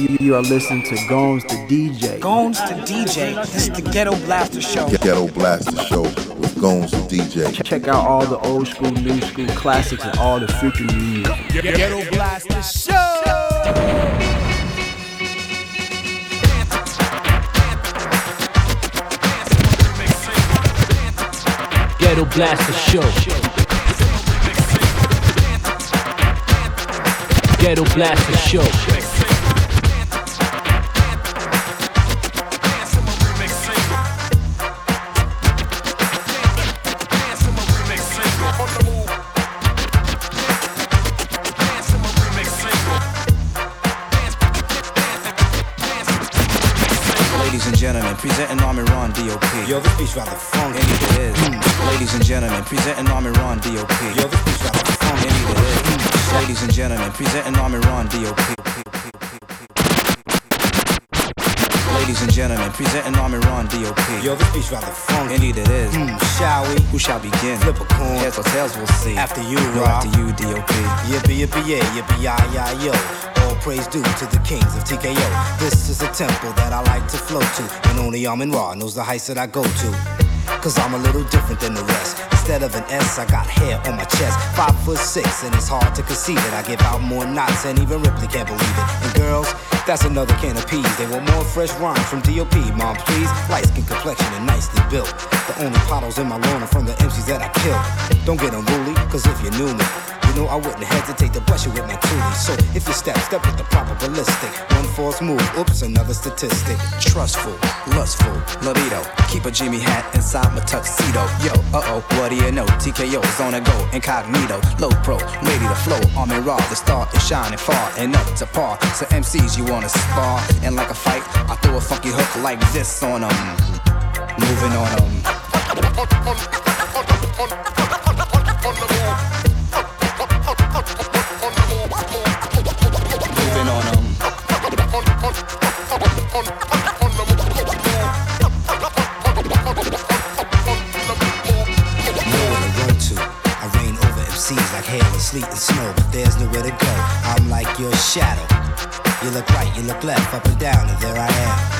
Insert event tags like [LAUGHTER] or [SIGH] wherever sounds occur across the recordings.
You, you are listening to Gomes the DJ. Gomes to DJ. This is the Ghetto Blaster Show. Ghetto Blaster Show with Gomes the DJ. Check out all the old school, new school classics and all the future new music. Ghetto Blaster Show. Ghetto Blaster Show. Ghetto Blaster Show. Presenting Armin Ra DOP. Yo, this beat's rather funky. Indeed it is. Hmm. Ladies and gentlemen, presenting Armin Ra DOP. Yo, this beat's rather funky. Indeed it is. Hmm. Ladies and gentlemen, presenting Armin Ra DOP. Ladies and gentlemen, presenting Armin Ra DOP. Yo, this beat's rather funky. Indeed it is. Hmm. shall we? Who shall begin? Flip a coin. Heads or tails, we'll see. After you, Yo, after you, DOP. Yippee, yippee, yeah, yippee, yi, yi, yo. Praise due to the kings of TKO. This is a temple that I like to flow to, and only Armin Ra knows the heights that I go to. Cause I'm a little different than the rest. Instead of an S, I got hair on my chest. Five foot six, and it's hard to conceive it. I give out more knots, and even Ripley can't believe it. And girls, that's another can of peas. They want more fresh rhymes from DOP, mom, please. Light skin complexion and nicely built. The only potholes in my lawn are from the MCs that I killed. Don't get unruly, cause if you knew me, you know I wouldn't hesitate to brush you with my toolie. So if you step, step with the proper ballistic. One false move, oops, another statistic. Trustful, lustful, libido. Keep a Jimmy hat inside my tuxedo. Yo, uh oh, what do you know? TKO's on a go, incognito, low pro, ready to flow. Army raw, the star is shining far and up to par. So MCs, you wanna spar? And like a fight, I throw a funky hook like this on them. Moving on 'em. Moving sleet and snow, but there's nowhere to go. I'm like your shadow. You look right, you look left, up and down, and there I am.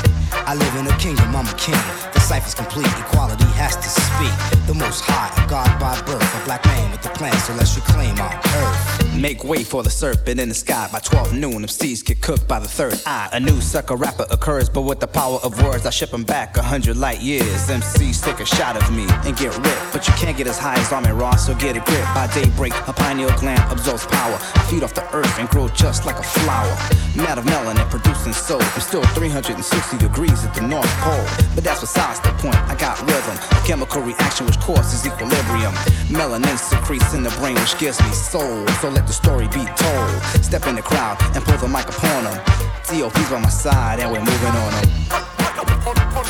I live in a kingdom, I'm a king. The cipher's complete, equality has to speak. The most high, a god by birth, a black man with the plan, so let's reclaim our earth. Make way for the serpent in the sky. By 12 noon, MCs get cooked by the third eye. A new sucker rapper occurs, but with the power of words, I ship 'em back a hundred light years. MCs take a shot of me and get ripped, but you can't get as high as Armin Ross, so get a grip. By daybreak, a pineal gland absorbs power. I feed off the earth and grow just like a flower. Mad of melanin producing soul. I'm still 360 degrees at the North Pole, but that's besides the point. I got rhythm, chemical reaction which causes equilibrium. Melanin secretes in the brain, which gives me soul. So let the story be told. Step in the crowd and pull the mic upon them. DOP's by my side and we're moving on them.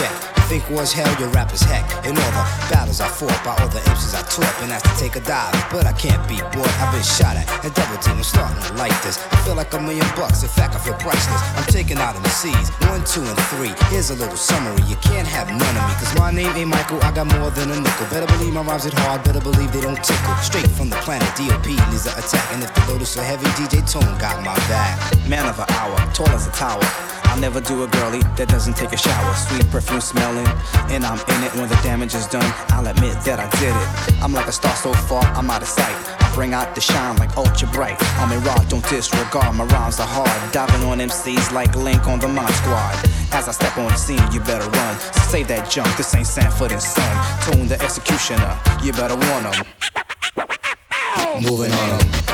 Check. Think was hell, your rap is heck. In all the battles I fought, by all the MCs I taught, been asked to take a dive, but I can't be bought. I've been shot at and double teamed. I'm starting to like this. I feel like a million bucks. In fact, I feel priceless. I'm taking out MCs, one, two, and three. Here's a little summary. You can't have none of me, cause my name ain't Michael. I got more than a nickel. Better believe my rhymes hit hard. Better believe they don't tickle. Straight from the planet, DOP leads the attack. And if the load is so heavy, DJ Tone got my back. Man of the hour, tall as a tower. I'll never do a girlie that doesn't take a shower. Sweet perfume smelling, and I'm in it when the damage is done. I'll admit that I did it. I'm like a star so far, I'm out of sight. I bring out the shine like ultra bright. I'm in raw, don't disregard. My rhymes are hard. Diving on MCs like Linc on the Mod Squad. As I step on the scene, you better run. Save that junk, this ain't Sanford and Son. Tone the executioner, you better warn warn 'em. Moving on 'em.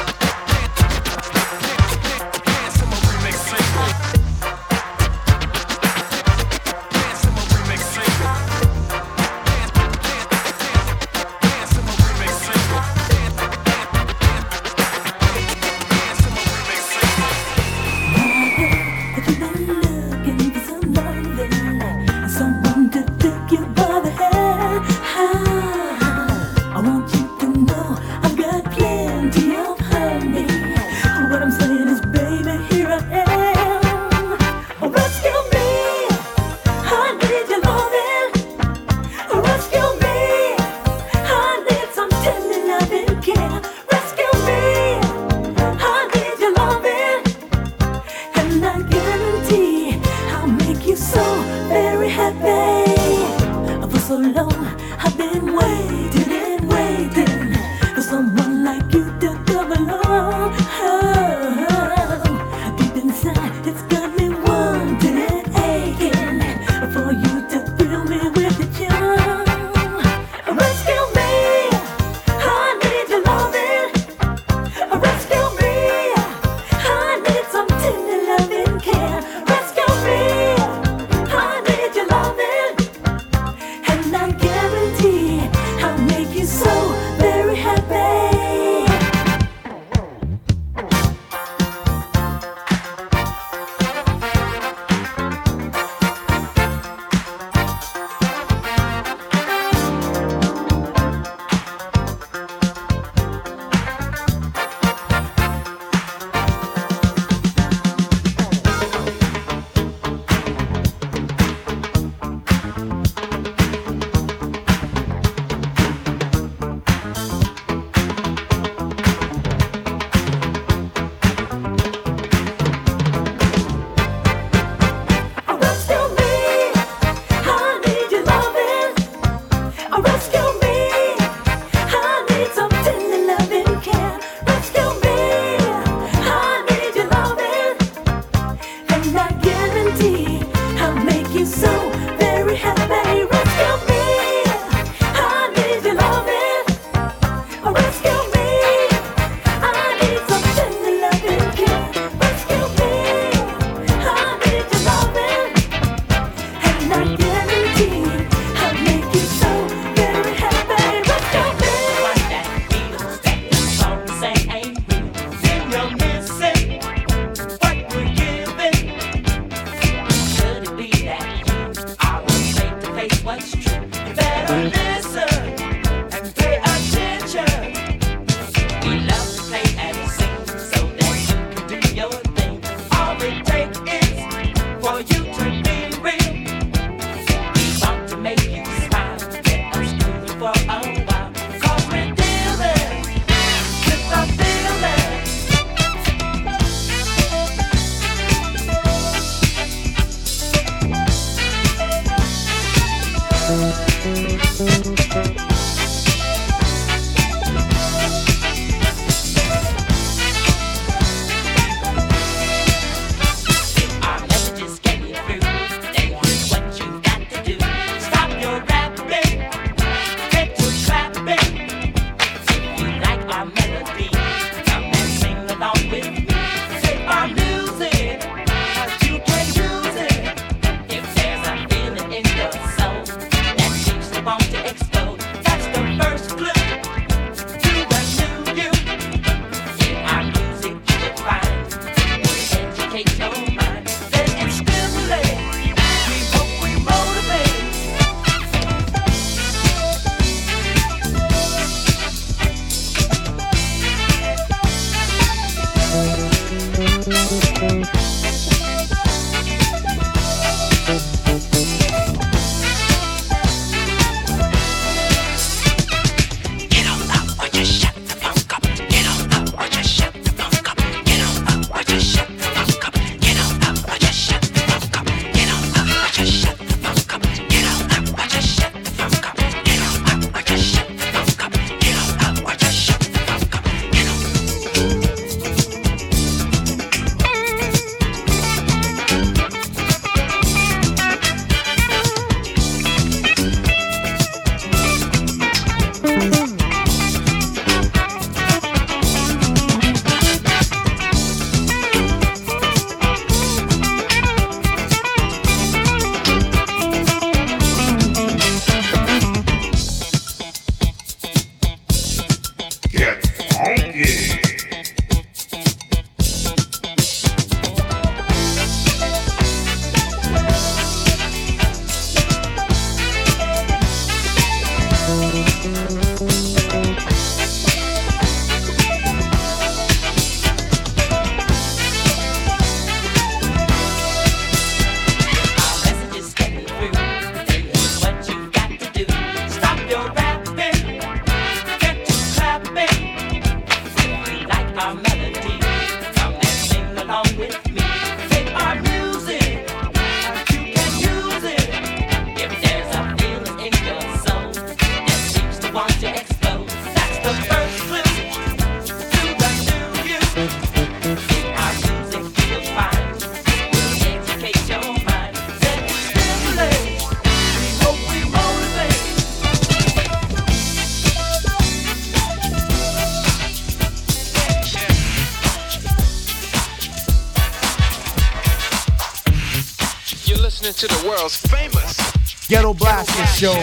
listening to the world's famous Ghetto Blaster Show.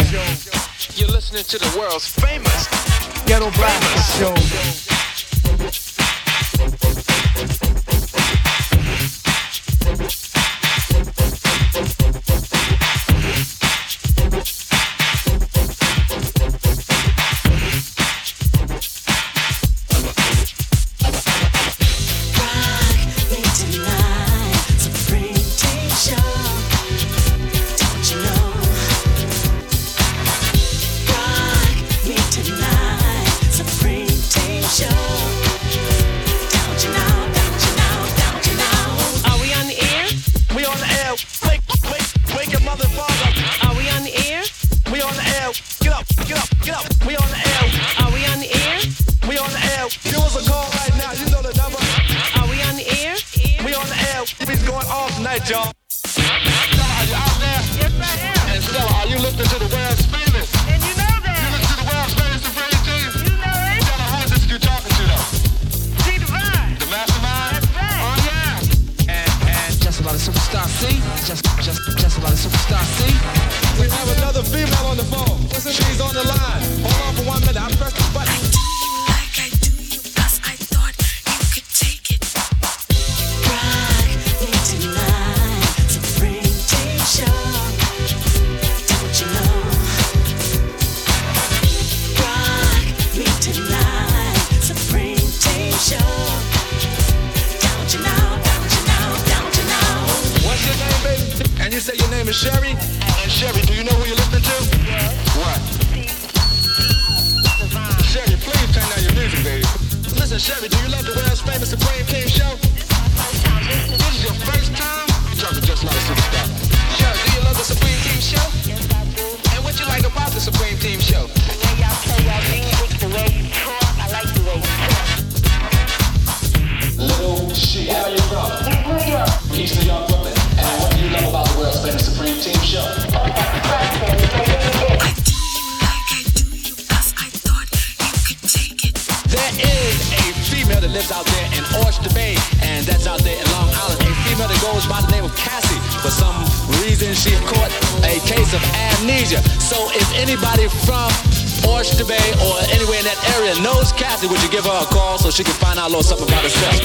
You're listening to the world's famous Ghetto Blaster Show. and Sherry, do you love the world's famous and brave King Show? This is your first time. lives out there in Oyster Bay, and that's out there in Long Island. A female that goes by the name of Cassie. For some reason, she caught a case of amnesia. So if anybody from Oyster Bay or anywhere in that area knows Cassie, would you give her a call so she can find out a little something about herself?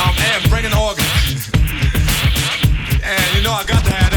Um, and bring an organ. [LAUGHS] and you know I got to have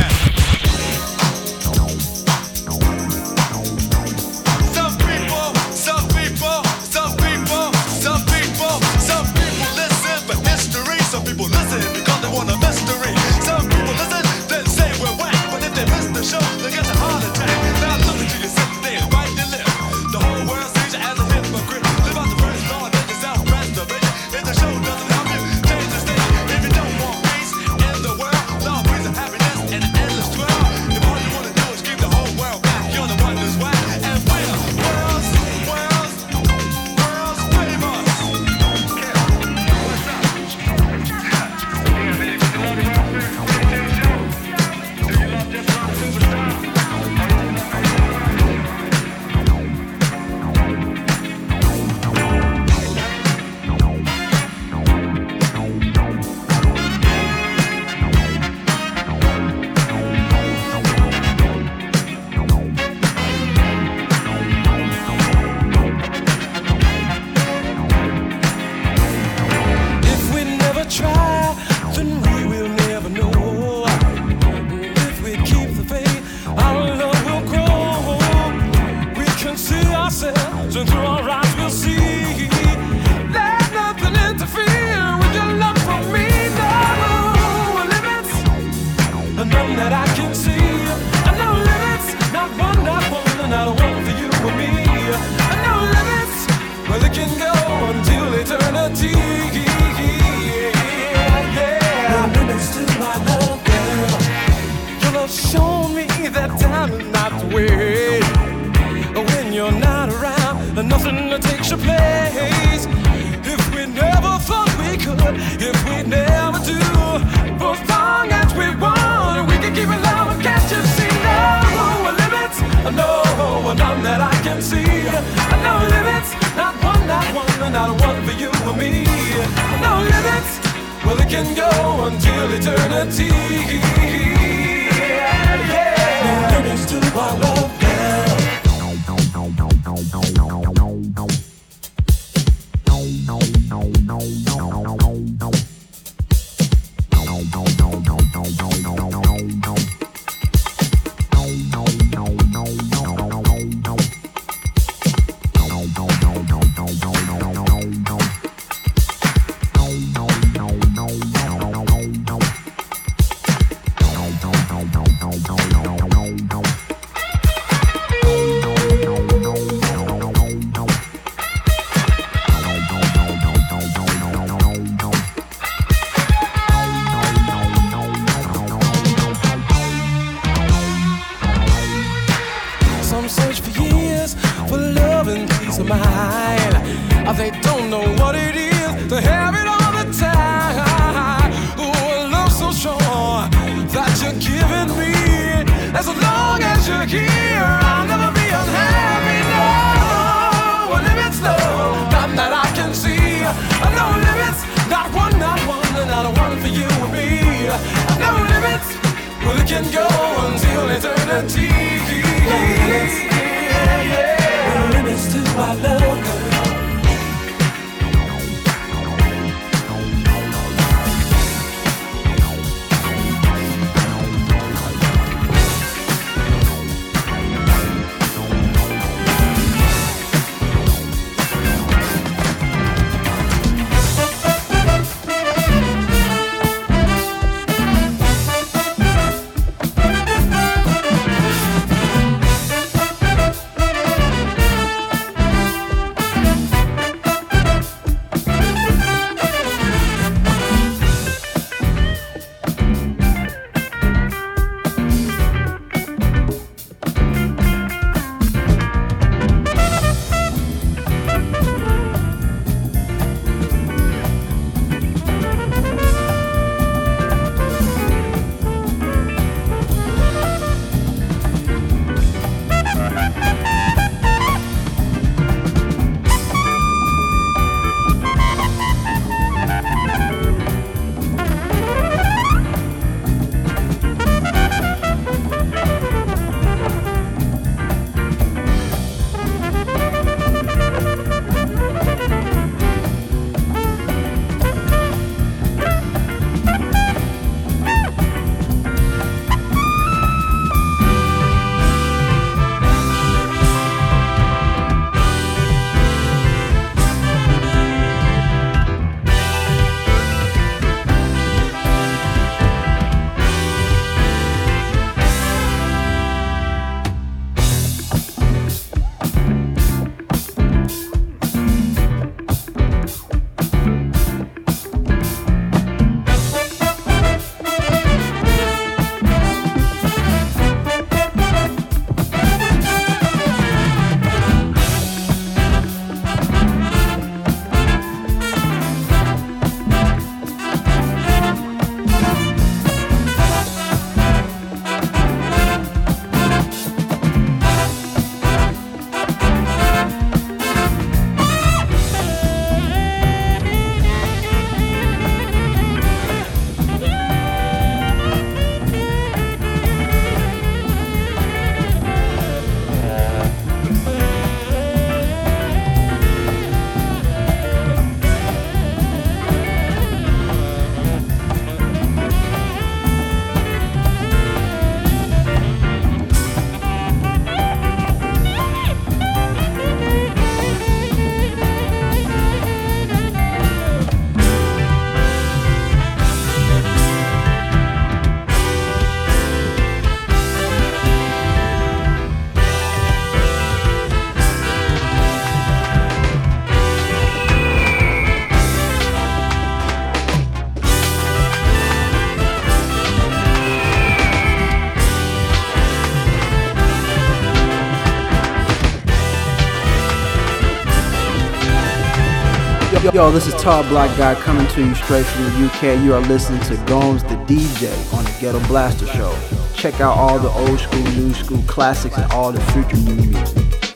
Yo, this is Tall Black Guy coming to you straight from the UK. You are listening to Gomes the DJ on the Ghetto Blaster Show. Check out all the old school, new school classics and all the future new music.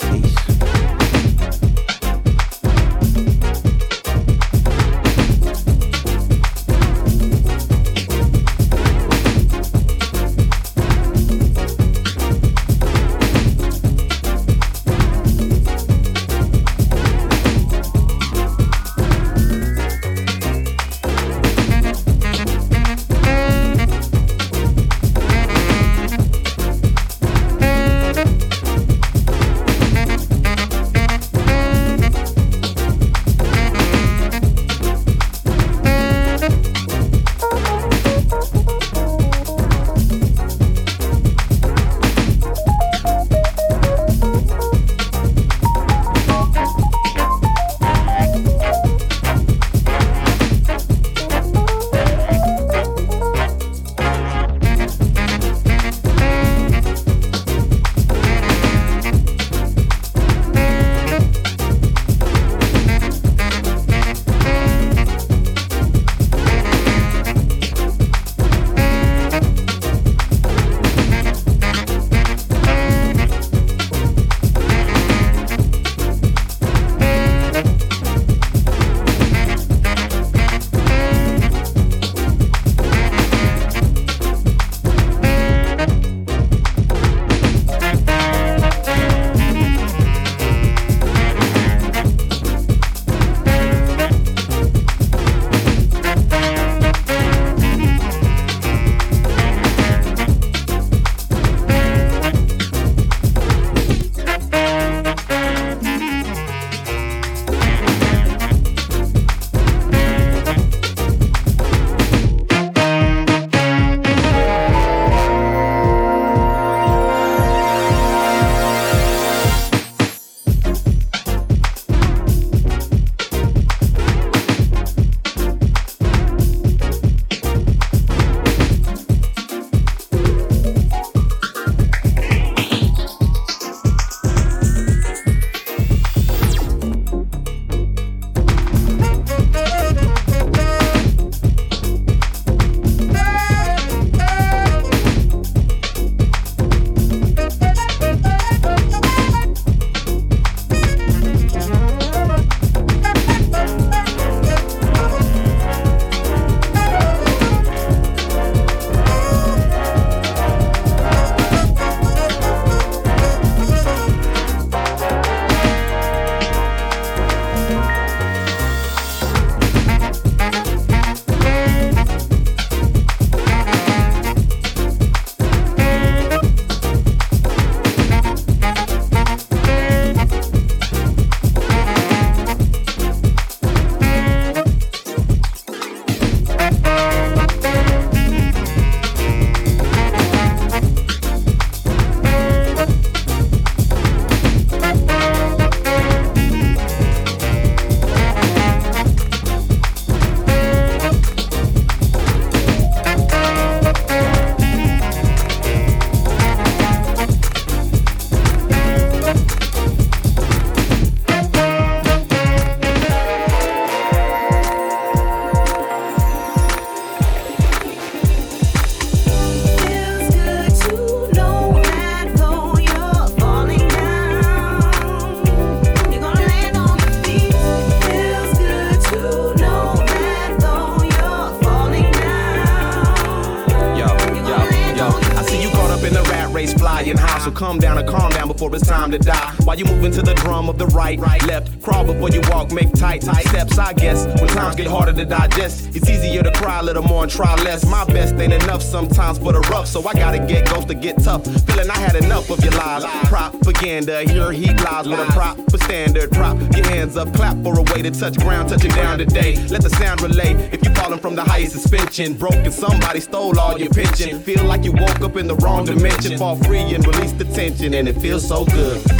Digest, it's easier to cry a little more and try less. My best ain't enough sometimes for the rough, so I gotta get ghost to get tough. Feeling I had enough of your lies. Propaganda, here he lies with a proper standard. Prop your hands up, clap for a way to touch ground, touching down today. Let the sound relay. If you falling from the highest suspension, broken, somebody stole all your pension. Feel like you woke up in the wrong dimension. Fall free and release the tension, and it feels so good.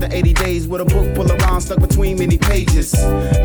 The world 80 days with a book full of rhymes stuck between many pages.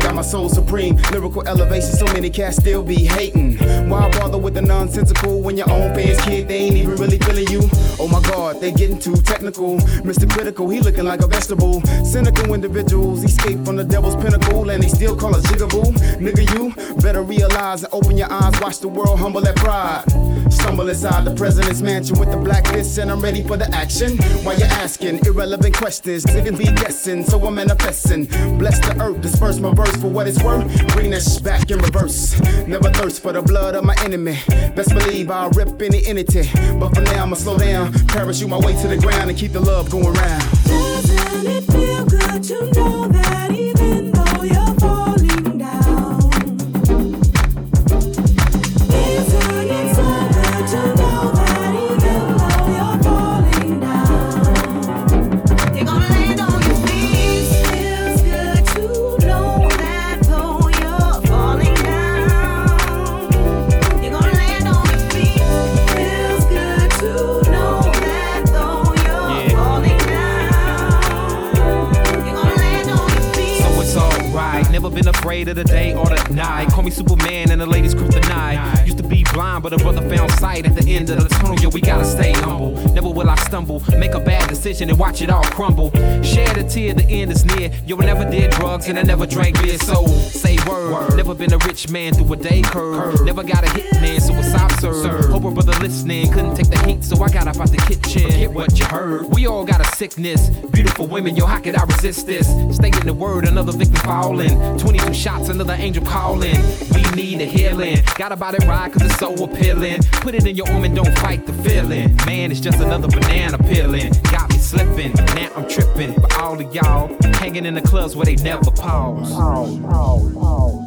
Got my soul supreme, lyrical elevation. So many cats still be hating. Why bother with the nonsensical when your own fans kid they ain't even really feeling you? Oh my God, they getting too technical. Mr. Critical, he looking like a vegetable. Cynical individuals escape from the devil's pinnacle and they still call us jigaboo. Nigga, you better realize and open your eyes. Watch the world humble at pride. Stumble inside the president's mansion with the black fist, and I'm ready for the action. Why you're asking irrelevant questions, niggas be guessing, so I'm manifesting. Bless the earth, disperse my verse for what it's worth. Bring that back in reverse. Never thirst for the blood of my enemy. Best believe I'll rip any entity. But for now, I'ma slow down, parachute my way to the ground, and keep the love going round. Decision and watch it all crumble. Shed a tear, the end is near. Yo, I never did drugs and I never drank beer. So say word. Never been a rich man through a day curve. Never got a hit man, so it's absurd. Hope a brother listening couldn't take the heat, so I got up out the kitchen. Forget what you heard. We all got a sickness. Beautiful women, yo, how could I resist this? Stay in the word, another victim falling. 22 shots, another angel calling. We need a healing. Gotta buy that ride cause it's so appealing. Put it in your arm and don't fight the feeling. Man, it's just another banana peeling. Slipping, now I'm tripping. For all of y'all hanging in the clubs where they never pause. Feel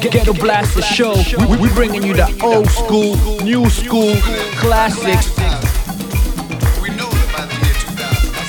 Ghetto Blaster Show. We, bringing you the old school, new school classics. We know that by the year 2000, I